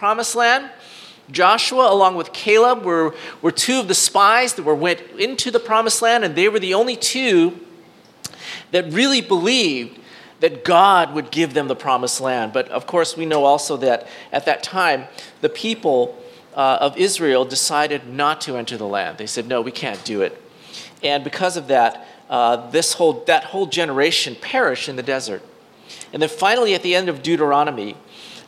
promised land. Joshua, along with Caleb, were, were two of the spies that were, went into the promised land, and they were the only two that really believed that God would give them the promised land. But of course, we know also that at that time, the people uh, of Israel decided not to enter the land. They said, no, we can't do it. And because of that, uh, this whole, that whole generation perished in the desert. And then finally, at the end of Deuteronomy,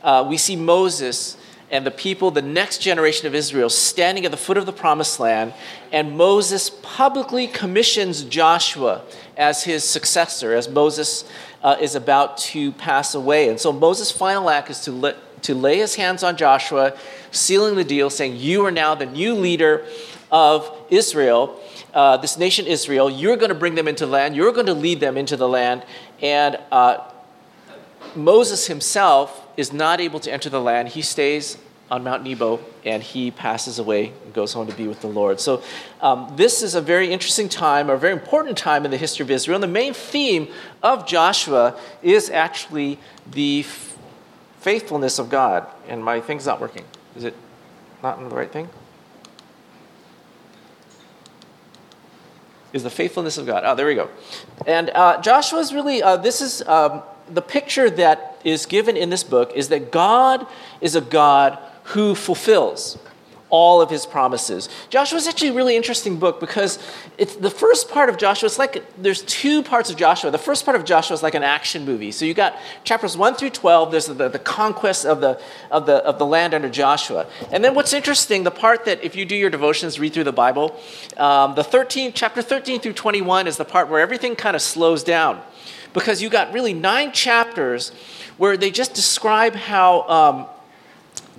uh, we see Moses and the people, the next generation of Israel, standing at the foot of the promised land. And Moses publicly commissions Joshua as his successor, as Moses uh, is about to pass away. And so Moses' final act is to, to lay his hands on Joshua, sealing the deal, saying, You are now the new leader of Israel. Uh, this nation Israel, you're going to bring them into the land, you're going to lead them into the land, and uh, Moses himself is not able to enter the land. He stays on Mount Nebo and he passes away and goes home to be with the Lord. So, um, this is a very interesting time, a very important time in the history of Israel. And the main theme of Joshua is actually the f- faithfulness of God. And my thing's not working. Is it not the right thing? Is the faithfulness of God. Oh, there we go. And uh, Joshua is really, uh, this is um, the picture that is given in this book is that God is a God who fulfills all of his promises. Joshua is actually a really interesting book because it's the first part of Joshua, it's like there's two parts of Joshua. The first part of Joshua is like an action movie. So you got chapters 1 through 12, there's the, the conquest of the, of, the, of the land under Joshua. And then what's interesting, the part that if you do your devotions, read through the Bible, um, the 13, chapter 13 through 21 is the part where everything kind of slows down because you got really nine chapters where they just describe how um,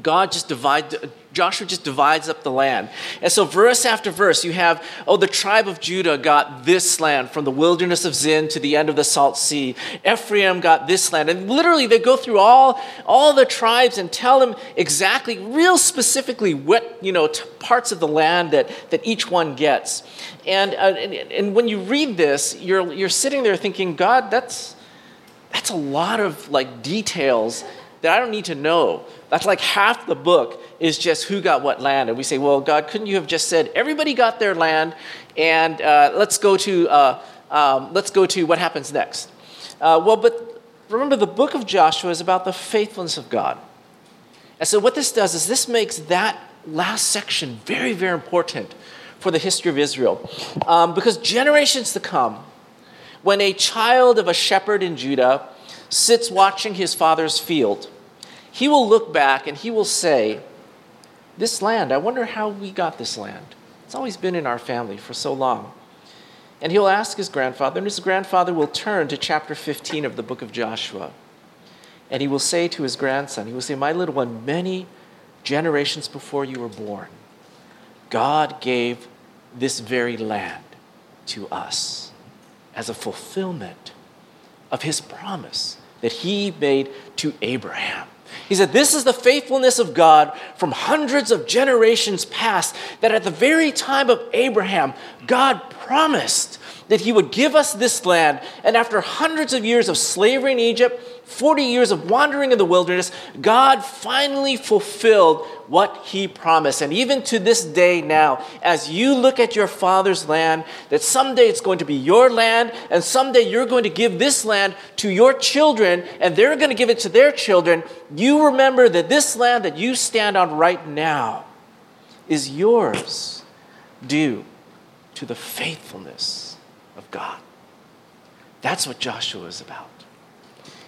God just divides, Joshua just divides up the land. And so, verse after verse, you have, oh, the tribe of Judah got this land from the wilderness of Zin to the end of the Salt Sea. Ephraim got this land. And literally, they go through all, all the tribes and tell them exactly, real specifically, what, you know, t- parts of the land that, that each one gets. And, uh, and, and when you read this, you're, you're sitting there thinking, God, that's, that's a lot of like details that I don't need to know. That's like half the book is just who got what land. And we say, well, God, couldn't you have just said everybody got their land and uh, let's, go to, uh, um, let's go to what happens next? Uh, well, but remember, the book of Joshua is about the faithfulness of God. And so what this does is this makes that last section very, very important for the history of Israel. Um, because generations to come, when a child of a shepherd in Judah sits watching his father's field, he will look back and he will say, This land, I wonder how we got this land. It's always been in our family for so long. And he'll ask his grandfather, and his grandfather will turn to chapter 15 of the book of Joshua. And he will say to his grandson, He will say, My little one, many generations before you were born, God gave this very land to us as a fulfillment of his promise that he made to Abraham. He said, This is the faithfulness of God from hundreds of generations past, that at the very time of Abraham, God promised that he would give us this land. And after hundreds of years of slavery in Egypt, 40 years of wandering in the wilderness, God finally fulfilled what he promised. And even to this day now, as you look at your father's land, that someday it's going to be your land, and someday you're going to give this land to your children, and they're going to give it to their children, you remember that this land that you stand on right now is yours due to the faithfulness God. That's what Joshua is about.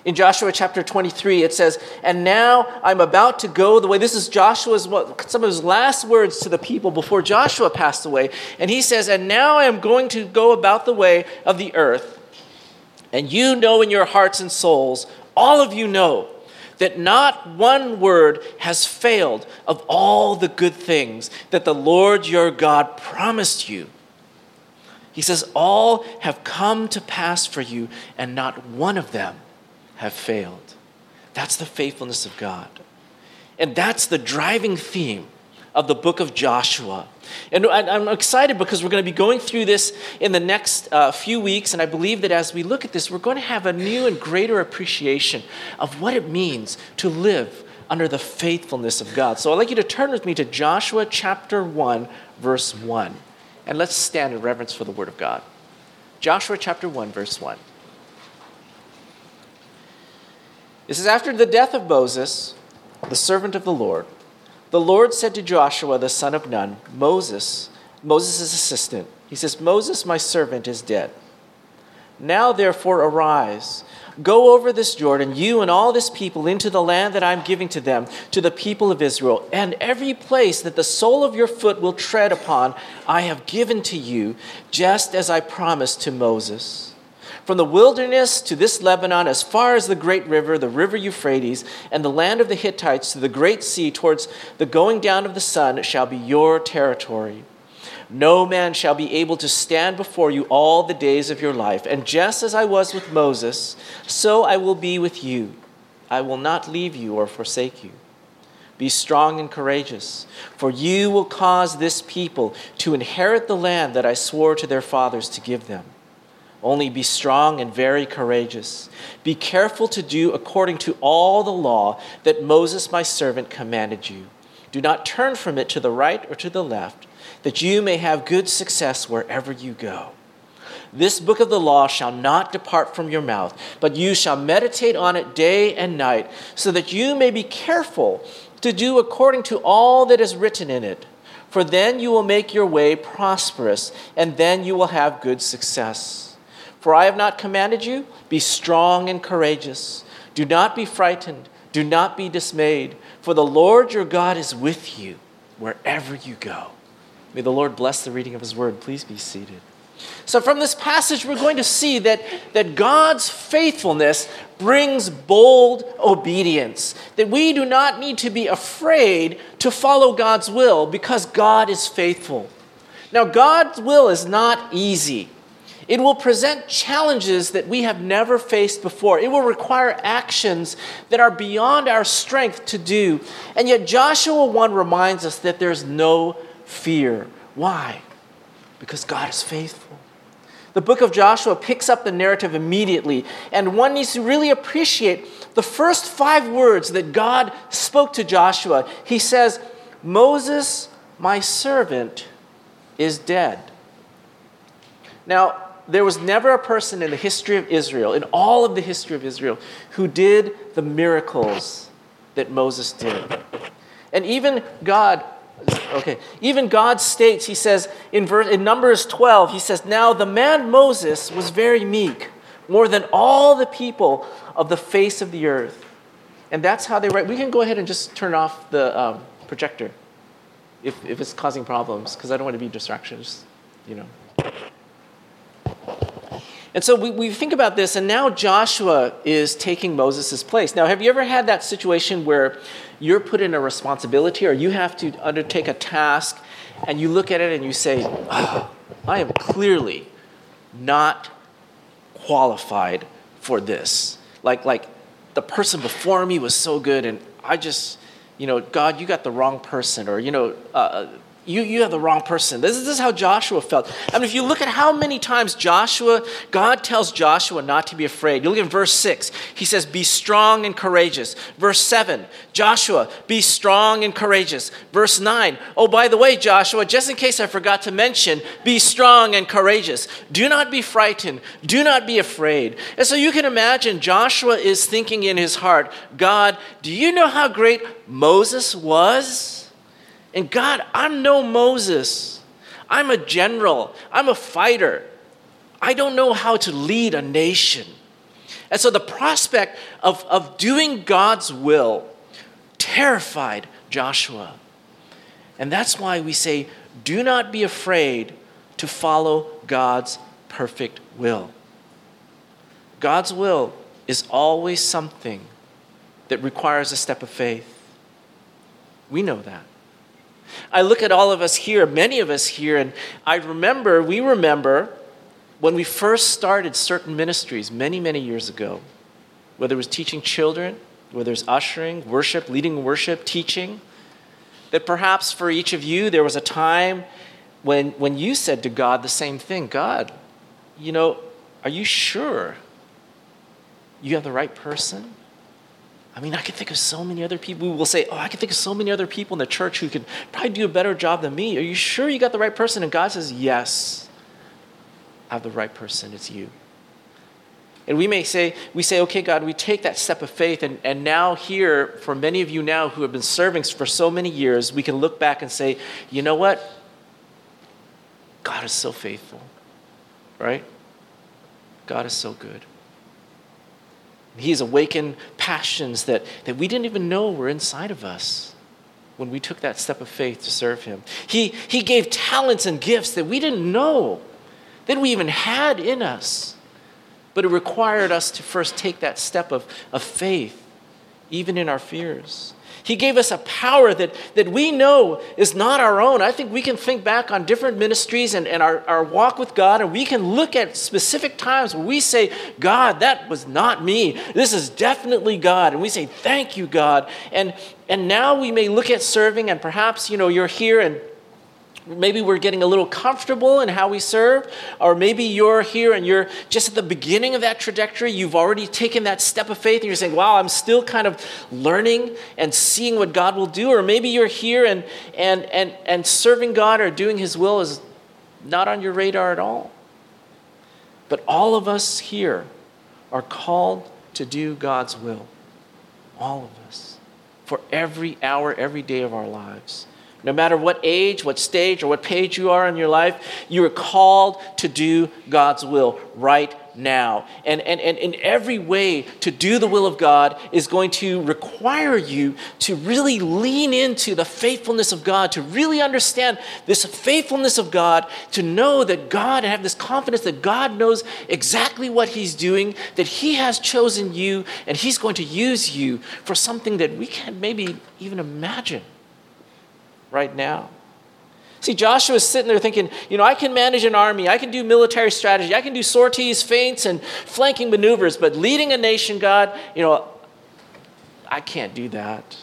In Joshua chapter 23, it says, And now I'm about to go the way. This is Joshua's, what some of his last words to the people before Joshua passed away. And he says, And now I am going to go about the way of the earth. And you know in your hearts and souls, all of you know, that not one word has failed of all the good things that the Lord your God promised you. He says, All have come to pass for you, and not one of them have failed. That's the faithfulness of God. And that's the driving theme of the book of Joshua. And I'm excited because we're going to be going through this in the next uh, few weeks. And I believe that as we look at this, we're going to have a new and greater appreciation of what it means to live under the faithfulness of God. So I'd like you to turn with me to Joshua chapter 1, verse 1. And let's stand in reverence for the word of God. Joshua chapter 1, verse 1. This is after the death of Moses, the servant of the Lord. The Lord said to Joshua, the son of Nun, Moses, Moses' assistant, he says, Moses, my servant, is dead. Now, therefore, arise, go over this Jordan, you and all this people, into the land that I'm giving to them, to the people of Israel, and every place that the sole of your foot will tread upon, I have given to you, just as I promised to Moses. From the wilderness to this Lebanon, as far as the great river, the river Euphrates, and the land of the Hittites to the great sea towards the going down of the sun, shall be your territory. No man shall be able to stand before you all the days of your life. And just as I was with Moses, so I will be with you. I will not leave you or forsake you. Be strong and courageous, for you will cause this people to inherit the land that I swore to their fathers to give them. Only be strong and very courageous. Be careful to do according to all the law that Moses my servant commanded you. Do not turn from it to the right or to the left, that you may have good success wherever you go. This book of the law shall not depart from your mouth, but you shall meditate on it day and night, so that you may be careful to do according to all that is written in it. For then you will make your way prosperous, and then you will have good success. For I have not commanded you, be strong and courageous. Do not be frightened, do not be dismayed, for the Lord your God is with you wherever you go. May the Lord bless the reading of his word. Please be seated. So, from this passage, we're going to see that, that God's faithfulness brings bold obedience. That we do not need to be afraid to follow God's will because God is faithful. Now, God's will is not easy. It will present challenges that we have never faced before. It will require actions that are beyond our strength to do. And yet, Joshua 1 reminds us that there's no fear. Why? Because God is faithful. The book of Joshua picks up the narrative immediately, and one needs to really appreciate the first five words that God spoke to Joshua. He says, Moses, my servant, is dead. Now, there was never a person in the history of Israel, in all of the history of Israel, who did the miracles that Moses did. And even God, okay, even God states, he says in, verse, in Numbers 12, he says, Now the man Moses was very meek, more than all the people of the face of the earth. And that's how they write. We can go ahead and just turn off the um, projector if, if it's causing problems, because I don't want to be distractions, you know. And so we, we think about this, and now Joshua is taking Moses' place. Now, have you ever had that situation where you're put in a responsibility or you have to undertake a task and you look at it and you say, oh, I am clearly not qualified for this. Like, like the person before me was so good, and I just, you know, God, you got the wrong person, or, you know, uh, you, you have the wrong person. This is, this is how Joshua felt. I mean, if you look at how many times Joshua, God tells Joshua not to be afraid. You look at verse 6, he says, Be strong and courageous. Verse 7, Joshua, be strong and courageous. Verse 9, oh, by the way, Joshua, just in case I forgot to mention, be strong and courageous. Do not be frightened. Do not be afraid. And so you can imagine Joshua is thinking in his heart, God, do you know how great Moses was? And God, I'm no Moses. I'm a general. I'm a fighter. I don't know how to lead a nation. And so the prospect of, of doing God's will terrified Joshua. And that's why we say, do not be afraid to follow God's perfect will. God's will is always something that requires a step of faith. We know that. I look at all of us here, many of us here, and I remember, we remember when we first started certain ministries many, many years ago, whether it was teaching children, whether it's ushering, worship, leading worship, teaching, that perhaps for each of you there was a time when, when you said to God the same thing God, you know, are you sure you have the right person? I mean, I can think of so many other people. who will say, Oh, I can think of so many other people in the church who could probably do a better job than me. Are you sure you got the right person? And God says, Yes, I have the right person. It's you. And we may say, we say, okay, God, we take that step of faith, and, and now here, for many of you now who have been serving for so many years, we can look back and say, you know what? God is so faithful, right? God is so good. He's awakened passions that, that we didn't even know were inside of us when we took that step of faith to serve Him. He, he gave talents and gifts that we didn't know that we even had in us. But it required us to first take that step of, of faith, even in our fears. He gave us a power that, that we know is not our own. I think we can think back on different ministries and, and our, our walk with God, and we can look at specific times where we say, God, that was not me. This is definitely God. And we say, Thank you, God. And, and now we may look at serving, and perhaps, you know, you're here and maybe we're getting a little comfortable in how we serve, or maybe you're here and you're just at the beginning of that trajectory. You've already taken that step of faith and you're saying, wow, I'm still kind of learning and seeing what God will do. Or maybe you're here and, and, and, and serving God or doing His will is not on your radar at all. But all of us here are called to do God's will. All of us. For every hour, every day of our lives. No matter what age, what stage, or what page you are in your life, you are called to do God's will right now. And, and, and in every way, to do the will of God is going to require you to really lean into the faithfulness of God, to really understand this faithfulness of God, to know that God, and have this confidence that God knows exactly what He's doing, that He has chosen you, and He's going to use you for something that we can't maybe even imagine right now. See, Joshua is sitting there thinking, you know, I can manage an army, I can do military strategy, I can do sorties, feints, and flanking maneuvers, but leading a nation, God, you know, I can't do that.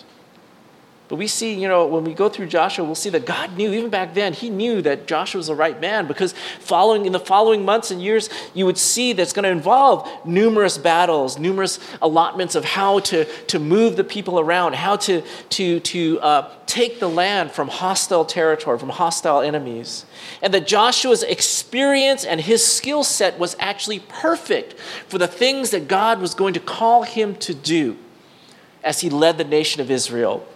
But we see, you know, when we go through Joshua, we'll see that God knew, even back then, He knew that Joshua was the right man because following in the following months and years, you would see that's going to involve numerous battles, numerous allotments of how to, to move the people around, how to, to, to uh, take the land from hostile territory, from hostile enemies. And that Joshua's experience and his skill set was actually perfect for the things that God was going to call him to do as he led the nation of Israel.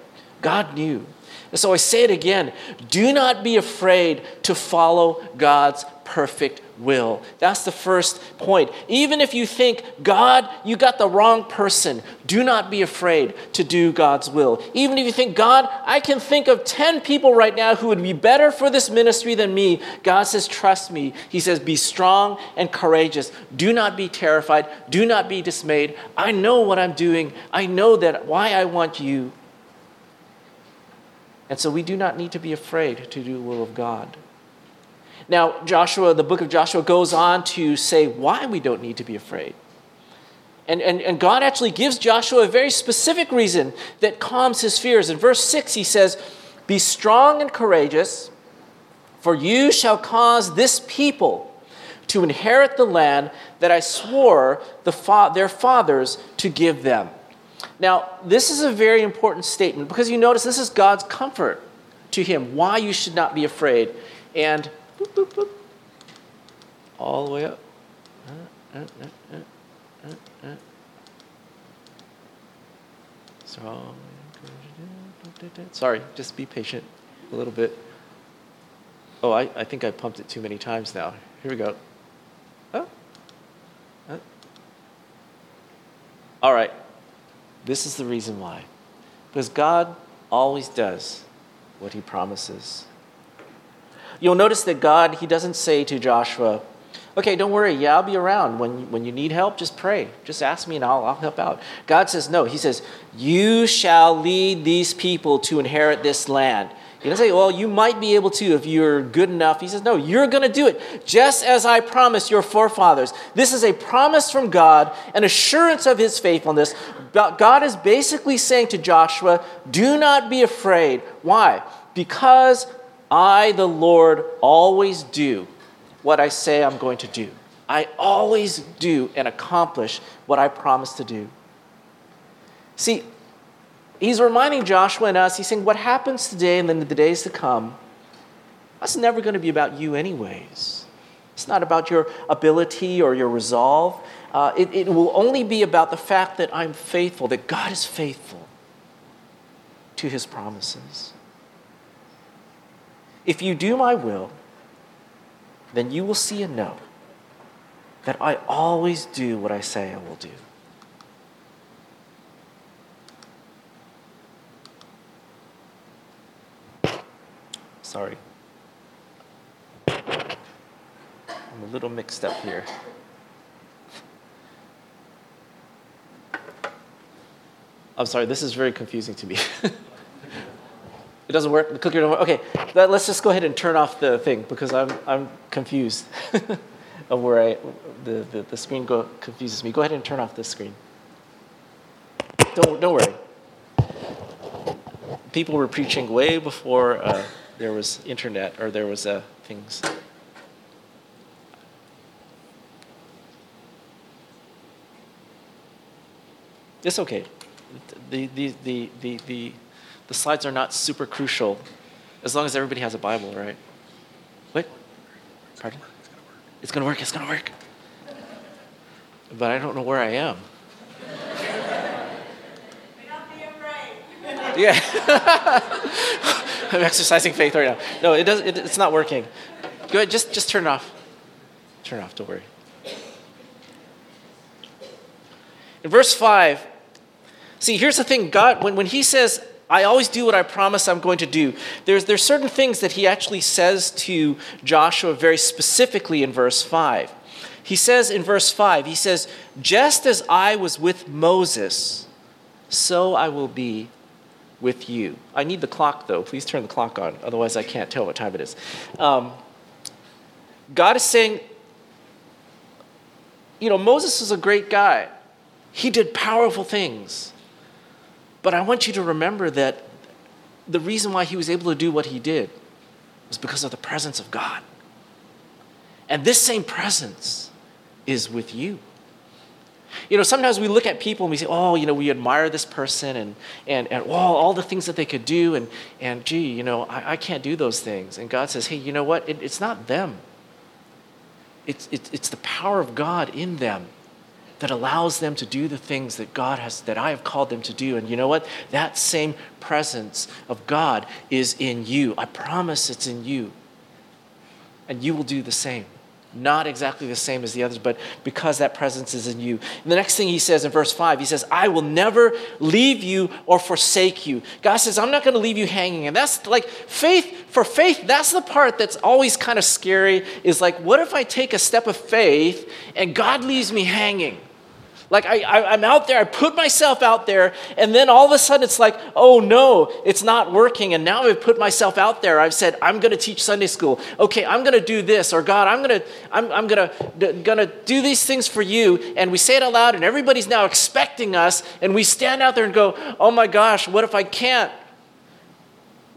God knew. And so I say it again do not be afraid to follow God's perfect will. That's the first point. Even if you think, God, you got the wrong person, do not be afraid to do God's will. Even if you think, God, I can think of 10 people right now who would be better for this ministry than me, God says, trust me. He says, be strong and courageous. Do not be terrified. Do not be dismayed. I know what I'm doing. I know that why I want you and so we do not need to be afraid to do the will of God. Now, Joshua, the book of Joshua goes on to say why we don't need to be afraid. And, and, and God actually gives Joshua a very specific reason that calms his fears. In verse 6, he says, Be strong and courageous, for you shall cause this people to inherit the land that I swore the fa- their fathers to give them. Now, this is a very important statement because you notice this is God's comfort to him, why you should not be afraid. And boop, boop, boop, all the way up. Uh, uh, uh, so, sorry, just be patient a little bit. Oh, I, I think I pumped it too many times now. Here we go. Oh. All right. This is the reason why. Because God always does what he promises. You'll notice that God, he doesn't say to Joshua, okay, don't worry, yeah, I'll be around. When, when you need help, just pray. Just ask me and I'll, I'll help out. God says, no. He says, you shall lead these people to inherit this land. He doesn't say, well, you might be able to if you're good enough. He says, no, you're going to do it just as I promised your forefathers. This is a promise from God, an assurance of his faithfulness. God is basically saying to Joshua, do not be afraid. Why? Because I, the Lord, always do what I say I'm going to do. I always do and accomplish what I promise to do. See, he's reminding Joshua and us, he's saying, what happens today and then the days to come, that's never going to be about you, anyways. It's not about your ability or your resolve. Uh, it, it will only be about the fact that I'm faithful, that God is faithful to his promises. If you do my will, then you will see and know that I always do what I say I will do. Sorry. I'm a little mixed up here. I'm sorry, this is very confusing to me. it doesn't work? The clicker don't work? Okay, let's just go ahead and turn off the thing because I'm, I'm confused of where I, the, the, the screen go, confuses me. Go ahead and turn off this screen. Don't, don't worry. People were preaching way before uh, there was internet or there was uh, things. It's okay. The, the, the, the, the, the slides are not super crucial as long as everybody has a Bible, right? What? Pardon? It's going to work. It's going to work. But I don't know where I am. Yeah. I'm exercising faith right now. No, it does, it, it's not working. Go ahead, just, just turn it off. Turn it off, don't worry. In verse 5, see, here's the thing God, when, when He says, I always do what I promise I'm going to do, there's, there's certain things that He actually says to Joshua very specifically in verse 5. He says in verse 5, He says, Just as I was with Moses, so I will be with you. I need the clock, though. Please turn the clock on, otherwise, I can't tell what time it is. Um, God is saying, you know, Moses is a great guy. He did powerful things. But I want you to remember that the reason why he was able to do what he did was because of the presence of God. And this same presence is with you. You know, sometimes we look at people and we say, oh, you know, we admire this person and, and, and oh, all the things that they could do. And, and gee, you know, I, I can't do those things. And God says, hey, you know what? It, it's not them, it's, it, it's the power of God in them that allows them to do the things that God has, that I have called them to do. And you know what? That same presence of God is in you. I promise it's in you. And you will do the same not exactly the same as the others, but because that presence is in you. And the next thing he says in verse 5, he says, I will never leave you or forsake you. God says, I'm not going to leave you hanging. And that's like faith, for faith, that's the part that's always kind of scary is like, what if I take a step of faith and God leaves me hanging? Like I, I, am out there, I put myself out there, and then all of a sudden it's like, oh no, it's not working. And now I've put myself out there. I've said, I'm going to teach Sunday school. Okay, I'm going to do this, or God, I'm to, I'm, I'm going to do these things for you. And we say it aloud, and everybody's now expecting us, and we stand out there and go, oh my gosh, what if I can't?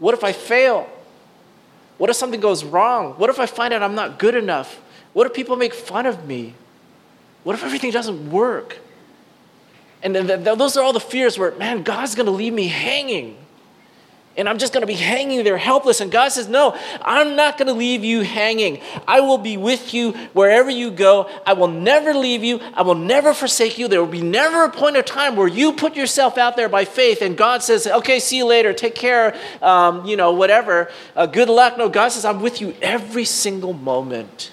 What if I fail? What if something goes wrong? What if I find out I'm not good enough? What if people make fun of me? What if everything doesn't work? And then those are all the fears where, man, God's going to leave me hanging. And I'm just going to be hanging there helpless. And God says, No, I'm not going to leave you hanging. I will be with you wherever you go. I will never leave you. I will never forsake you. There will be never a point of time where you put yourself out there by faith and God says, Okay, see you later. Take care. Um, you know, whatever. Uh, good luck. No, God says, I'm with you every single moment.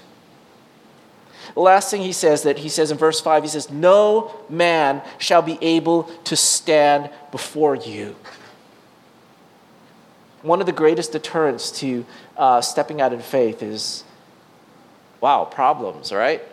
The last thing he says that he says in verse 5, he says, No man shall be able to stand before you. One of the greatest deterrents to uh, stepping out in faith is, wow, problems, right?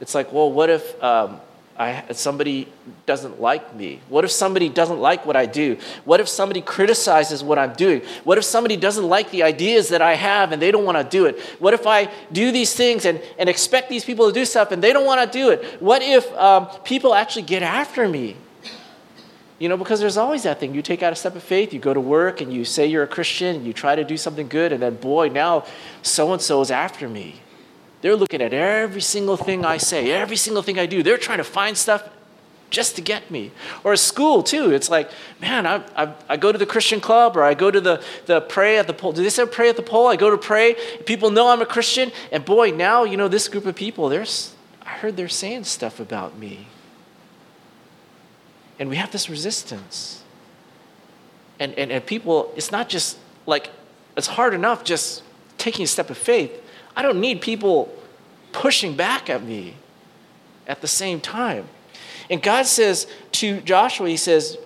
It's like, well, what if um, I, somebody doesn't like me? What if somebody doesn't like what I do? What if somebody criticizes what I'm doing? What if somebody doesn't like the ideas that I have and they don't want to do it? What if I do these things and, and expect these people to do stuff and they don't want to do it? What if um, people actually get after me? You know, because there's always that thing. You take out a step of faith, you go to work and you say you're a Christian and you try to do something good, and then, boy, now so and so is after me. They're looking at every single thing I say, every single thing I do. They're trying to find stuff just to get me. Or at school, too. It's like, man, I, I, I, go to the Christian club or I go to the, the pray at the pole. Do they say pray at the pole? I go to pray. People know I'm a Christian. And boy, now, you know, this group of people, there's, I heard they're saying stuff about me. And we have this resistance. And, and, and people, it's not just like, it's hard enough just taking a step of faith. I don't need people pushing back at me at the same time. And God says to Joshua, He says,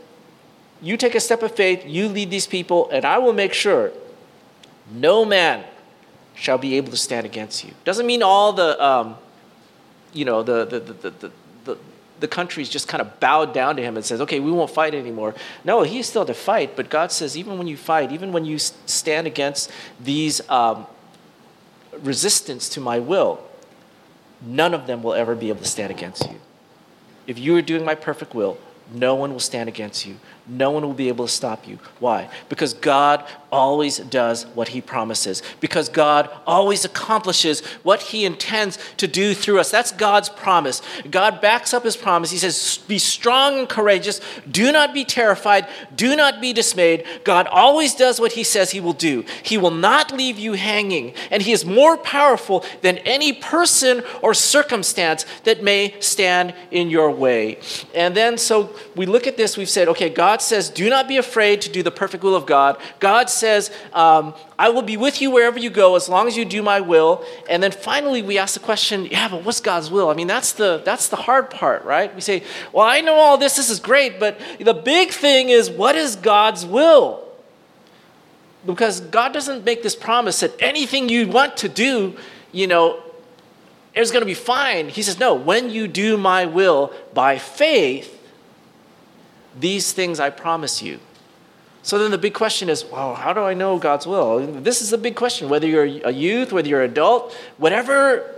You take a step of faith, you lead these people, and I will make sure no man shall be able to stand against you. Doesn't mean all the, um, you know, the, the, the, the, the, the countries just kind of bowed down to him and says, okay, we won't fight anymore. No, he's still to fight, but God says, even when you fight, even when you stand against these um, resistance to my will, none of them will ever be able to stand against you. If you are doing my perfect will, no one will stand against you. No one will be able to stop you. Why? Because God always does what he promises. Because God always accomplishes what he intends to do through us. That's God's promise. God backs up his promise. He says, Be strong and courageous. Do not be terrified. Do not be dismayed. God always does what he says he will do. He will not leave you hanging. And he is more powerful than any person or circumstance that may stand in your way. And then, so we look at this, we've said, okay, God God says, Do not be afraid to do the perfect will of God. God says, um, I will be with you wherever you go as long as you do my will. And then finally, we ask the question, Yeah, but what's God's will? I mean, that's the, that's the hard part, right? We say, Well, I know all this, this is great, but the big thing is, what is God's will? Because God doesn't make this promise that anything you want to do, you know, is going to be fine. He says, No, when you do my will by faith, these things I promise you. So then the big question is, well, how do I know God's will? This is the big question. Whether you're a youth, whether you're an adult, whatever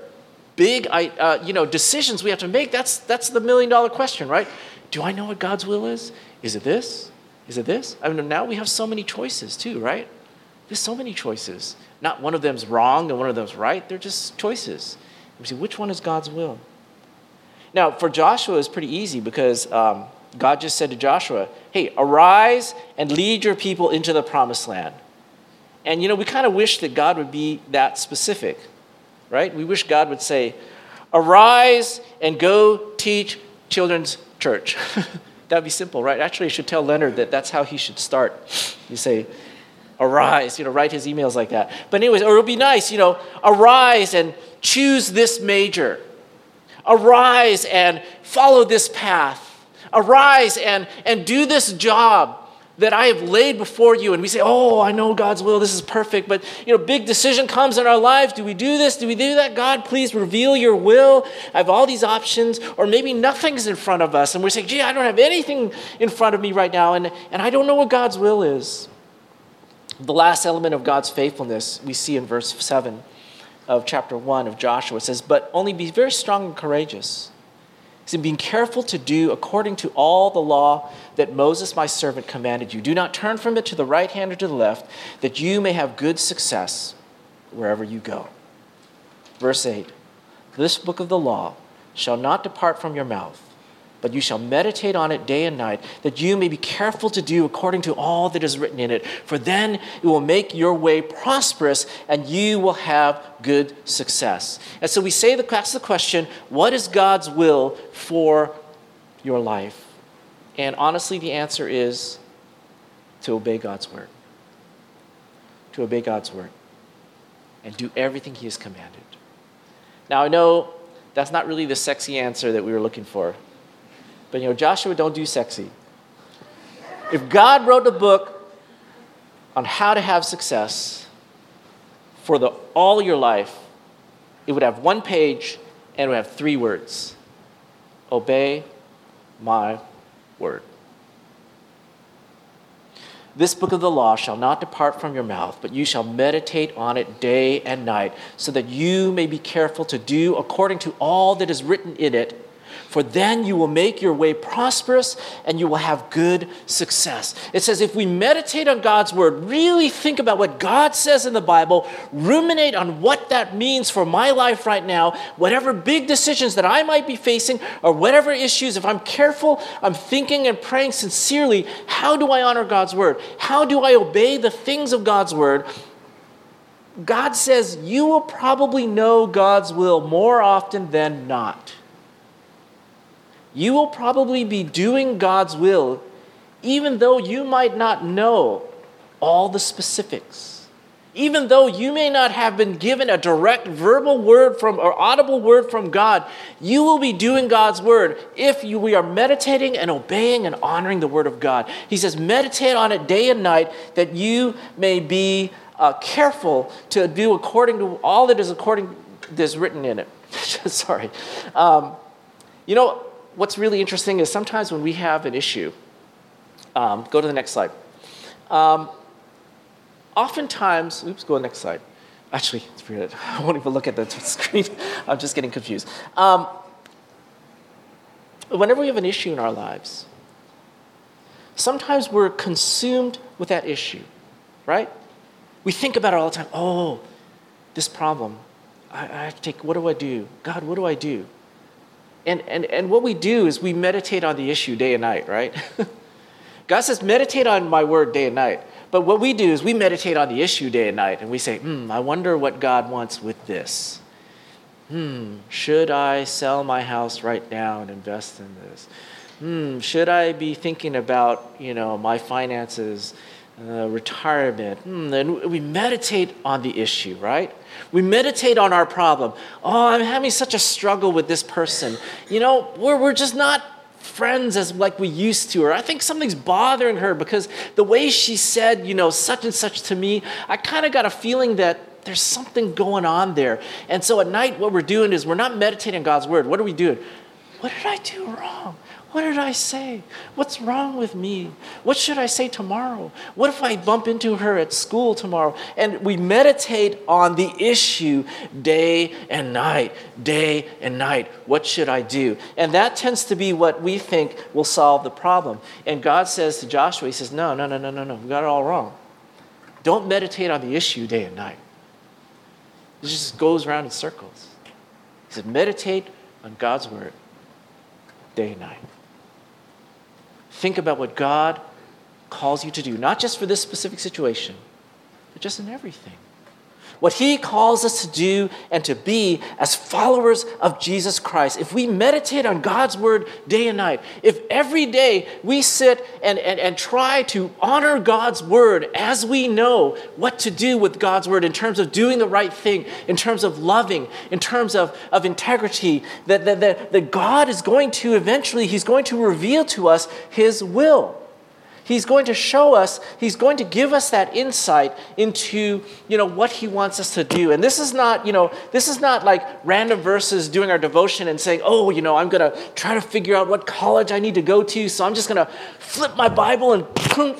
big uh, you know, decisions we have to make, that's, that's the million dollar question, right? Do I know what God's will is? Is it this? Is it this? I mean, now we have so many choices too, right? There's so many choices. Not one of them's wrong and one of them's right. They're just choices. We see which one is God's will. Now, for Joshua, it's pretty easy because um, God just said to Joshua, Hey, arise and lead your people into the promised land. And you know, we kind of wish that God would be that specific, right? We wish God would say, Arise and go teach children's church. That'd be simple, right? Actually, I should tell Leonard that that's how he should start. You say, Arise, you know, write his emails like that. But, anyways, or it would be nice, you know, arise and choose this major. Arise and follow this path Arise and, and do this job that I have laid before you. And we say, Oh, I know God's will. This is perfect. But, you know, big decision comes in our lives. Do we do this? Do we do that? God, please reveal your will. I have all these options. Or maybe nothing's in front of us. And we're saying, Gee, I don't have anything in front of me right now. And, and I don't know what God's will is. The last element of God's faithfulness we see in verse 7 of chapter 1 of Joshua it says, But only be very strong and courageous in being careful to do according to all the law that Moses my servant commanded you. Do not turn from it to the right hand or to the left, that you may have good success wherever you go. Verse 8 This book of the law shall not depart from your mouth but you shall meditate on it day and night, that you may be careful to do according to all that is written in it. For then it will make your way prosperous, and you will have good success. And so we say the that's the question: What is God's will for your life? And honestly, the answer is to obey God's word. To obey God's word, and do everything He has commanded. Now I know that's not really the sexy answer that we were looking for. But you know, Joshua don't do sexy. If God wrote a book on how to have success for the, all your life, it would have one page and it would have three words Obey my word. This book of the law shall not depart from your mouth, but you shall meditate on it day and night, so that you may be careful to do according to all that is written in it for then you will make your way prosperous and you will have good success. It says, if we meditate on God's word, really think about what God says in the Bible, ruminate on what that means for my life right now, whatever big decisions that I might be facing, or whatever issues, if I'm careful, I'm thinking and praying sincerely, how do I honor God's word? How do I obey the things of God's word? God says you will probably know God's will more often than not. You will probably be doing God's will even though you might not know all the specifics. Even though you may not have been given a direct verbal word from or audible word from God, you will be doing God's word if you, we are meditating and obeying and honoring the word of God. He says, meditate on it day and night that you may be uh, careful to do according to all that is according that's written in it. Sorry. Um, you know, what's really interesting is sometimes when we have an issue, um, go to the next slide. Um, oftentimes, oops, go to the next slide. Actually, it's weird. I won't even look at the screen. I'm just getting confused. Um, whenever we have an issue in our lives, sometimes we're consumed with that issue, right? We think about it all the time. Oh, this problem. I, I have to take, what do I do? God, what do I do? And, and, and what we do is we meditate on the issue day and night, right? God says, meditate on my word day and night. But what we do is we meditate on the issue day and night, and we say, hmm, I wonder what God wants with this. Hmm, should I sell my house right now and invest in this? Hmm, should I be thinking about, you know, my finances uh, retirement. Hmm, and we meditate on the issue, right? We meditate on our problem. Oh, I'm having such a struggle with this person. You know, we're, we're just not friends as like we used to or i think something's bothering her because the way she said you know such and such to me i kind of got a feeling that there's something going on there and so at night what we're doing is we're not meditating god's word what are we doing what did i do wrong what did I say? What's wrong with me? What should I say tomorrow? What if I bump into her at school tomorrow? And we meditate on the issue day and night, day and night. What should I do? And that tends to be what we think will solve the problem. And God says to Joshua, He says, No, no, no, no, no, no. We got it all wrong. Don't meditate on the issue day and night. It just goes around in circles. He said, Meditate on God's word day and night. Think about what God calls you to do, not just for this specific situation, but just in everything what He calls us to do and to be as followers of Jesus Christ. If we meditate on God's Word day and night, if every day we sit and, and, and try to honor God's Word as we know what to do with God's Word in terms of doing the right thing, in terms of loving, in terms of, of integrity, that, that, that, that God is going to eventually, He's going to reveal to us His will. He's going to show us, he's going to give us that insight into, you know, what he wants us to do. And this is not, you know, this is not like random verses doing our devotion and saying, "Oh, you know, I'm going to try to figure out what college I need to go to, so I'm just going to flip my Bible and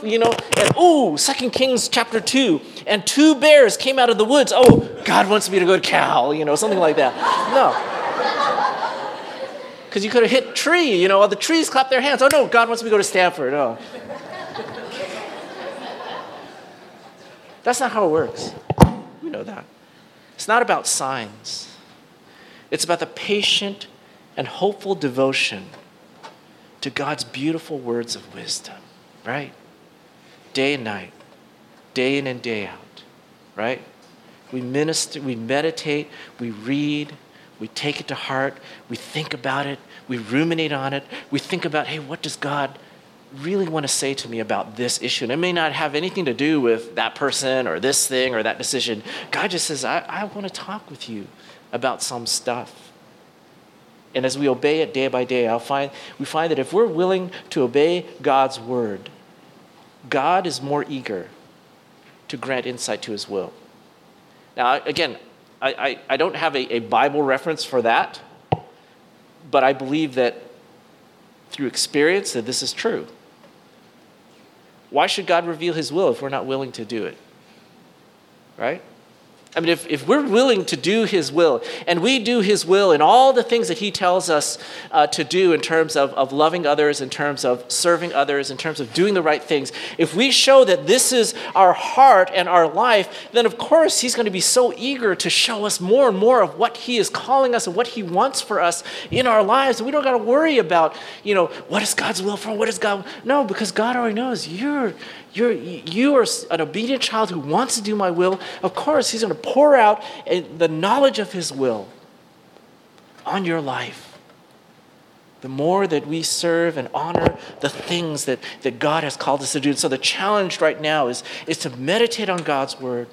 you know, and ooh, Second Kings chapter 2, and two bears came out of the woods. Oh, God wants me to go to Cal, you know, something like that." No because you could have hit tree, you know, all the trees clap their hands. Oh no, God wants me to go to Stanford. Oh. That's not how it works. We know that. It's not about signs, it's about the patient and hopeful devotion to God's beautiful words of wisdom, right? Day and night, day in and day out, right? We minister, we meditate, we read, we take it to heart, we think about it, we ruminate on it, we think about, hey, what does God really want to say to me about this issue. And it may not have anything to do with that person or this thing or that decision. God just says, I, I want to talk with you about some stuff. And as we obey it day by day, I'll find, we find that if we're willing to obey God's word, God is more eager to grant insight to his will. Now, again, I, I, I don't have a, a Bible reference for that, but I believe that through experience that this is true. Why should God reveal his will if we're not willing to do it? Right? I mean, if, if we're willing to do His will, and we do His will in all the things that He tells us uh, to do in terms of, of loving others, in terms of serving others, in terms of doing the right things, if we show that this is our heart and our life, then of course He's going to be so eager to show us more and more of what He is calling us and what He wants for us in our lives. We don't got to worry about, you know, what is God's will for? What is God? No, because God already knows you're you're, you are an obedient child who wants to do my will. Of course, He's going to pour out eh, the knowledge of His will on your life. The more that we serve and honor the things that, that God has called us to do. So, the challenge right now is, is to meditate on God's word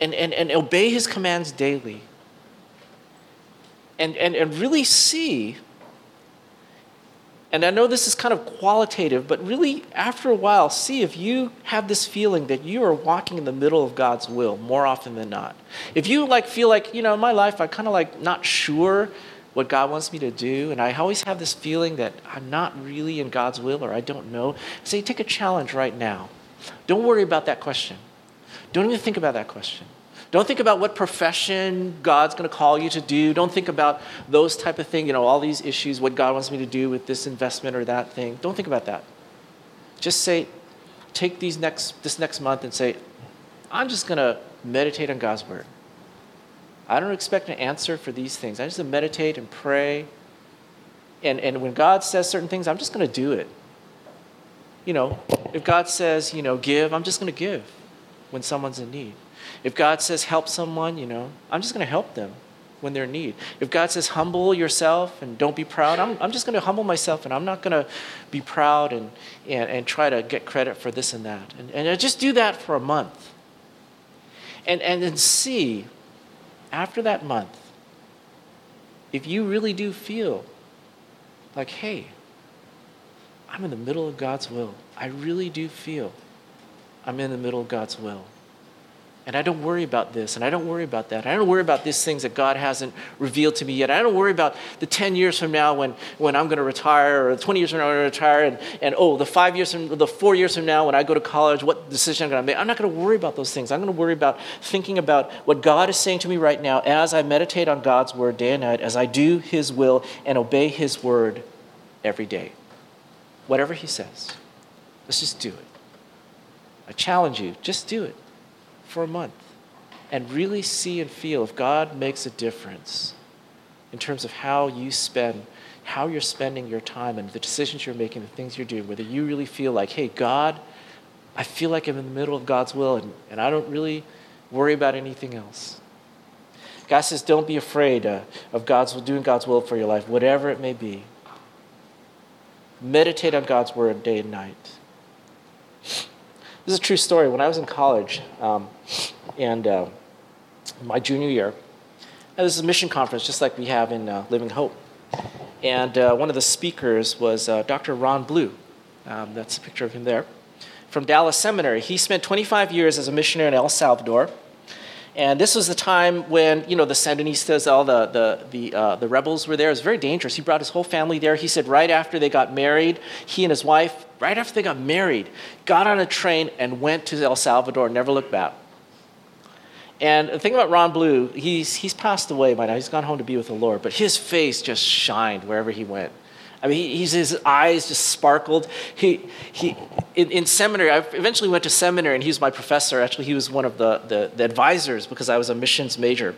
and, and, and obey His commands daily. And, and, and really see and I know this is kind of qualitative, but really, after a while, see if you have this feeling that you are walking in the middle of God's will more often than not. If you like feel like, you know, in my life, I kind of like not sure what God wants me to do, and I always have this feeling that I'm not really in God's will or I don't know, say, take a challenge right now. Don't worry about that question. Don't even think about that question. Don't think about what profession God's going to call you to do. Don't think about those type of things, you know, all these issues, what God wants me to do with this investment or that thing. Don't think about that. Just say, take these next, this next month and say, I'm just going to meditate on God's word. I don't expect an answer for these things. I just meditate and pray. And, and when God says certain things, I'm just going to do it. You know, if God says, you know, give, I'm just going to give when someone's in need. If God says help someone, you know, I'm just going to help them when they're in need. If God says humble yourself and don't be proud, I'm, I'm just going to humble myself and I'm not going to be proud and, and, and try to get credit for this and that. And, and I just do that for a month. And, and then see, after that month, if you really do feel like, hey, I'm in the middle of God's will, I really do feel I'm in the middle of God's will and I don't worry about this, and I don't worry about that. I don't worry about these things that God hasn't revealed to me yet. I don't worry about the 10 years from now when, when I'm going to retire, or 20 years from now when I'm going to retire, and, and oh, the five years from, the four years from now when I go to college, what decision I'm going to make. I'm not going to worry about those things. I'm going to worry about thinking about what God is saying to me right now as I meditate on God's word day and night, as I do His will and obey His word every day. Whatever He says, let's just do it. I challenge you, just do it for a month and really see and feel if God makes a difference in terms of how you spend, how you're spending your time and the decisions you're making, the things you're doing, whether you really feel like, hey, God, I feel like I'm in the middle of God's will and, and I don't really worry about anything else. God says, don't be afraid uh, of God's doing God's will for your life, whatever it may be. Meditate on God's word day and night. This is a true story. When I was in college, um, and uh, my junior year, this is a mission conference just like we have in uh, Living Hope. And uh, one of the speakers was uh, Dr. Ron Blue. Um, that's a picture of him there. From Dallas Seminary. He spent 25 years as a missionary in El Salvador. And this was the time when, you know, the Sandinistas, all the, the, the, uh, the rebels were there. It was very dangerous. He brought his whole family there. He said right after they got married, he and his wife, right after they got married, got on a train and went to El Salvador, never looked back. And the thing about Ron Blue, he's, he's passed away by now. He's gone home to be with the Lord, but his face just shined wherever he went. I mean, his eyes just sparkled. He, he, in, in, seminary, I eventually went to seminary, and he was my professor. Actually, he was one of the, the, the advisors because I was a missions major.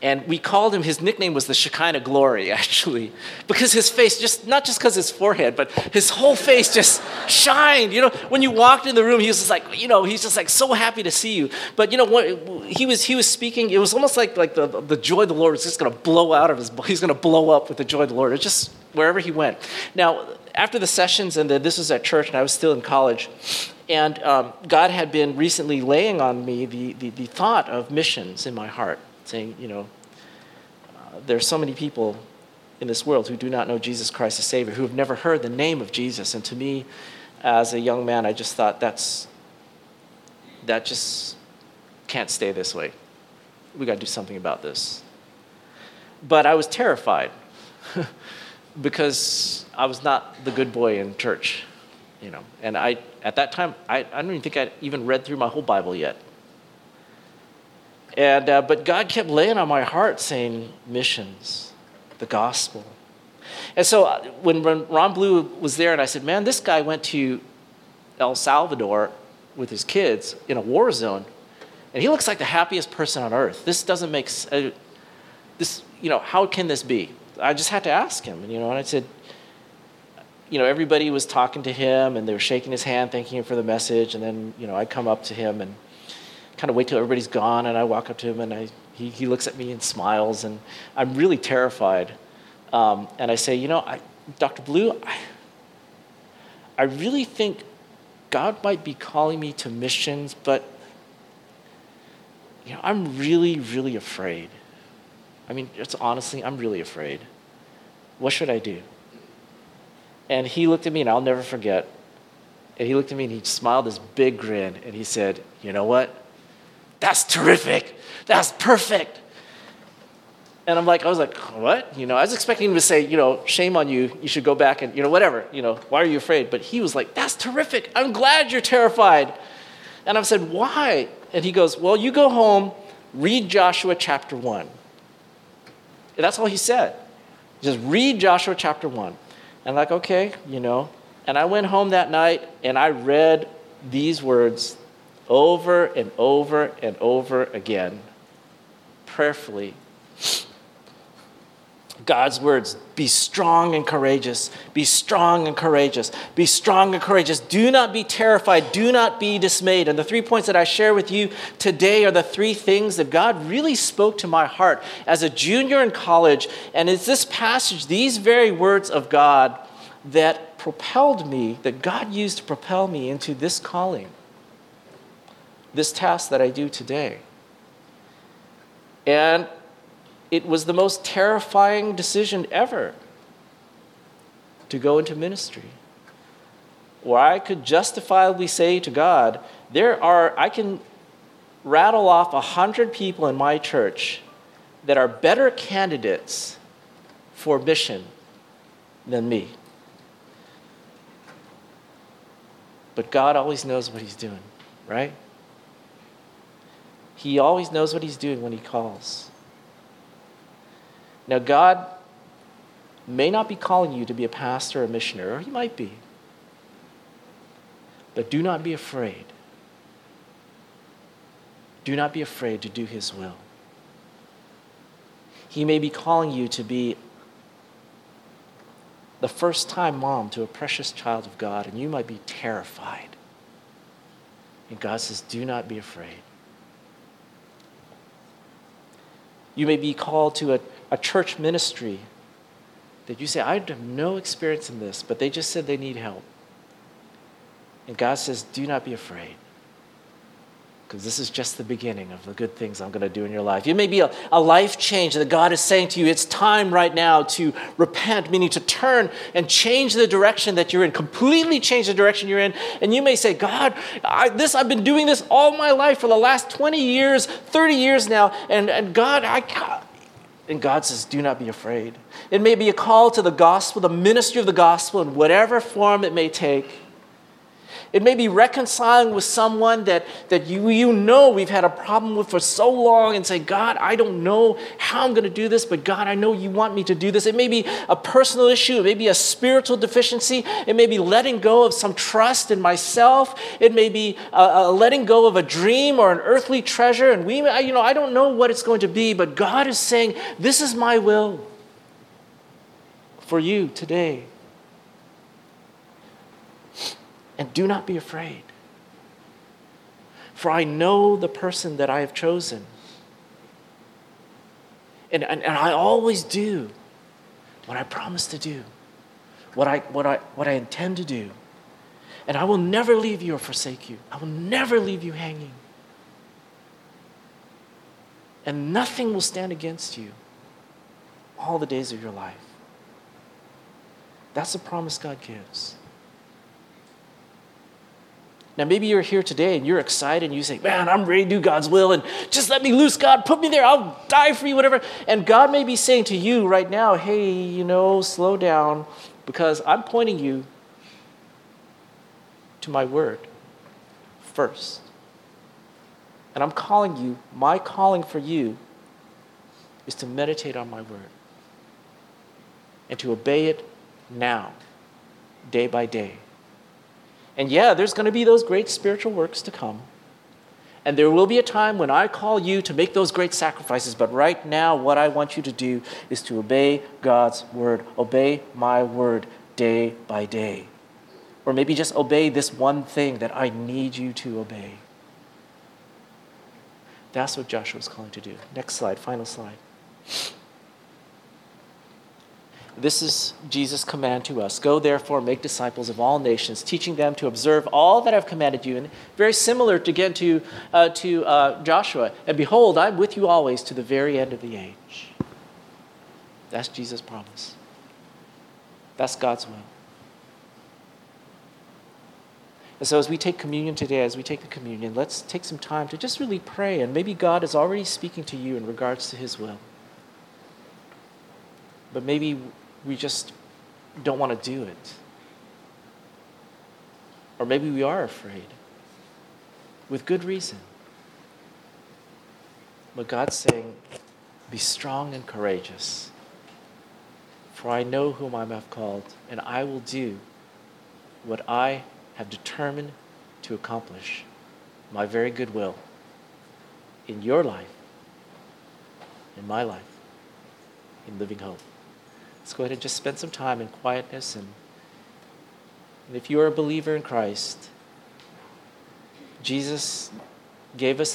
And we called him, his nickname was the Shekinah Glory, actually, because his face, just not just because his forehead, but his whole face just shined. You know, when you walked in the room, he was just like, you know, he's just like so happy to see you. But you know, what, he was he was speaking. It was almost like like the the joy of the Lord was just going to blow out of his. He's going to blow up with the joy of the Lord. It just wherever he went. Now, after the sessions, and the, this was at church, and I was still in college. And um, God had been recently laying on me the, the, the thought of missions in my heart saying, you know, uh, there are so many people in this world who do not know Jesus Christ as Savior, who have never heard the name of Jesus. And to me, as a young man, I just thought that's that just can't stay this way. We got to do something about this. But I was terrified because I was not the good boy in church, you know. And I, at that time, I, I don't even think I'd even read through my whole Bible yet. And, uh, but God kept laying on my heart saying, missions, the gospel. And so uh, when, Ron Blue was there, and I said, man, this guy went to El Salvador with his kids in a war zone, and he looks like the happiest person on earth. This doesn't make uh, this, you know, how can this be? I just had to ask him, and you know, and I said, you know, everybody was talking to him and they were shaking his hand, thanking him for the message. And then, you know, I come up to him and kind of wait till everybody's gone. And I walk up to him and I, he, he looks at me and smiles. And I'm really terrified. Um, and I say, you know, I, Dr. Blue, I, I really think God might be calling me to missions, but, you know, I'm really, really afraid. I mean, it's honestly, I'm really afraid. What should I do? And he looked at me, and I'll never forget. And he looked at me and he smiled this big grin and he said, You know what? That's terrific. That's perfect. And I'm like, I was like, what? You know, I was expecting him to say, you know, shame on you. You should go back and, you know, whatever. You know, why are you afraid? But he was like, that's terrific. I'm glad you're terrified. And I said, why? And he goes, well, you go home, read Joshua chapter 1. That's all he said. Just read Joshua chapter 1. And like, okay, you know. And I went home that night and I read these words over and over and over again, prayerfully. God's words be strong and courageous. Be strong and courageous. Be strong and courageous. Do not be terrified. Do not be dismayed. And the three points that I share with you today are the three things that God really spoke to my heart as a junior in college. And it's this passage, these very words of God, that propelled me, that God used to propel me into this calling, this task that I do today. And it was the most terrifying decision ever to go into ministry. Where I could justifiably say to God, there are, I can rattle off a hundred people in my church that are better candidates for mission than me. But God always knows what He's doing, right? He always knows what He's doing when He calls. Now, God may not be calling you to be a pastor or a missionary, or He might be. But do not be afraid. Do not be afraid to do His will. He may be calling you to be the first time mom to a precious child of God, and you might be terrified. And God says, Do not be afraid. You may be called to a, a church ministry that you say, I have no experience in this, but they just said they need help. And God says, Do not be afraid because this is just the beginning of the good things I'm going to do in your life. It may be a, a life change that God is saying to you, it's time right now to repent, meaning to turn and change the direction that you're in, completely change the direction you're in. And you may say, God, I, this, I've been doing this all my life for the last 20 years, 30 years now, and, and God, I, and God says, do not be afraid. It may be a call to the gospel, the ministry of the gospel, in whatever form it may take. It may be reconciling with someone that, that you, you know we've had a problem with for so long and say, God, I don't know how I'm going to do this, but God, I know you want me to do this. It may be a personal issue. It may be a spiritual deficiency. It may be letting go of some trust in myself. It may be a, letting go of a dream or an earthly treasure. And we, you know, I don't know what it's going to be, but God is saying, This is my will for you today. And do not be afraid. For I know the person that I have chosen. And, and, and I always do what I promise to do, what I, what, I, what I intend to do. And I will never leave you or forsake you. I will never leave you hanging. And nothing will stand against you all the days of your life. That's the promise God gives. Now, maybe you're here today and you're excited and you say, Man, I'm ready to do God's will and just let me loose, God. Put me there. I'll die for you, whatever. And God may be saying to you right now, Hey, you know, slow down because I'm pointing you to my word first. And I'm calling you, my calling for you is to meditate on my word and to obey it now, day by day. And yeah, there's going to be those great spiritual works to come. And there will be a time when I call you to make those great sacrifices. But right now, what I want you to do is to obey God's word, obey my word day by day. Or maybe just obey this one thing that I need you to obey. That's what Joshua is calling to do. Next slide, final slide. This is Jesus' command to us Go therefore, make disciples of all nations, teaching them to observe all that I've commanded you. And very similar to, again to, uh, to uh, Joshua. And behold, I'm with you always to the very end of the age. That's Jesus' promise. That's God's will. And so, as we take communion today, as we take the communion, let's take some time to just really pray. And maybe God is already speaking to you in regards to His will. But maybe we just don't want to do it. Or maybe we are afraid with good reason. But God's saying, Be strong and courageous, for I know whom I have called, and I will do what I have determined to accomplish, my very good will, in your life, in my life, in living hope. Let's go ahead and just spend some time in quietness. And, and if you are a believer in Christ, Jesus gave us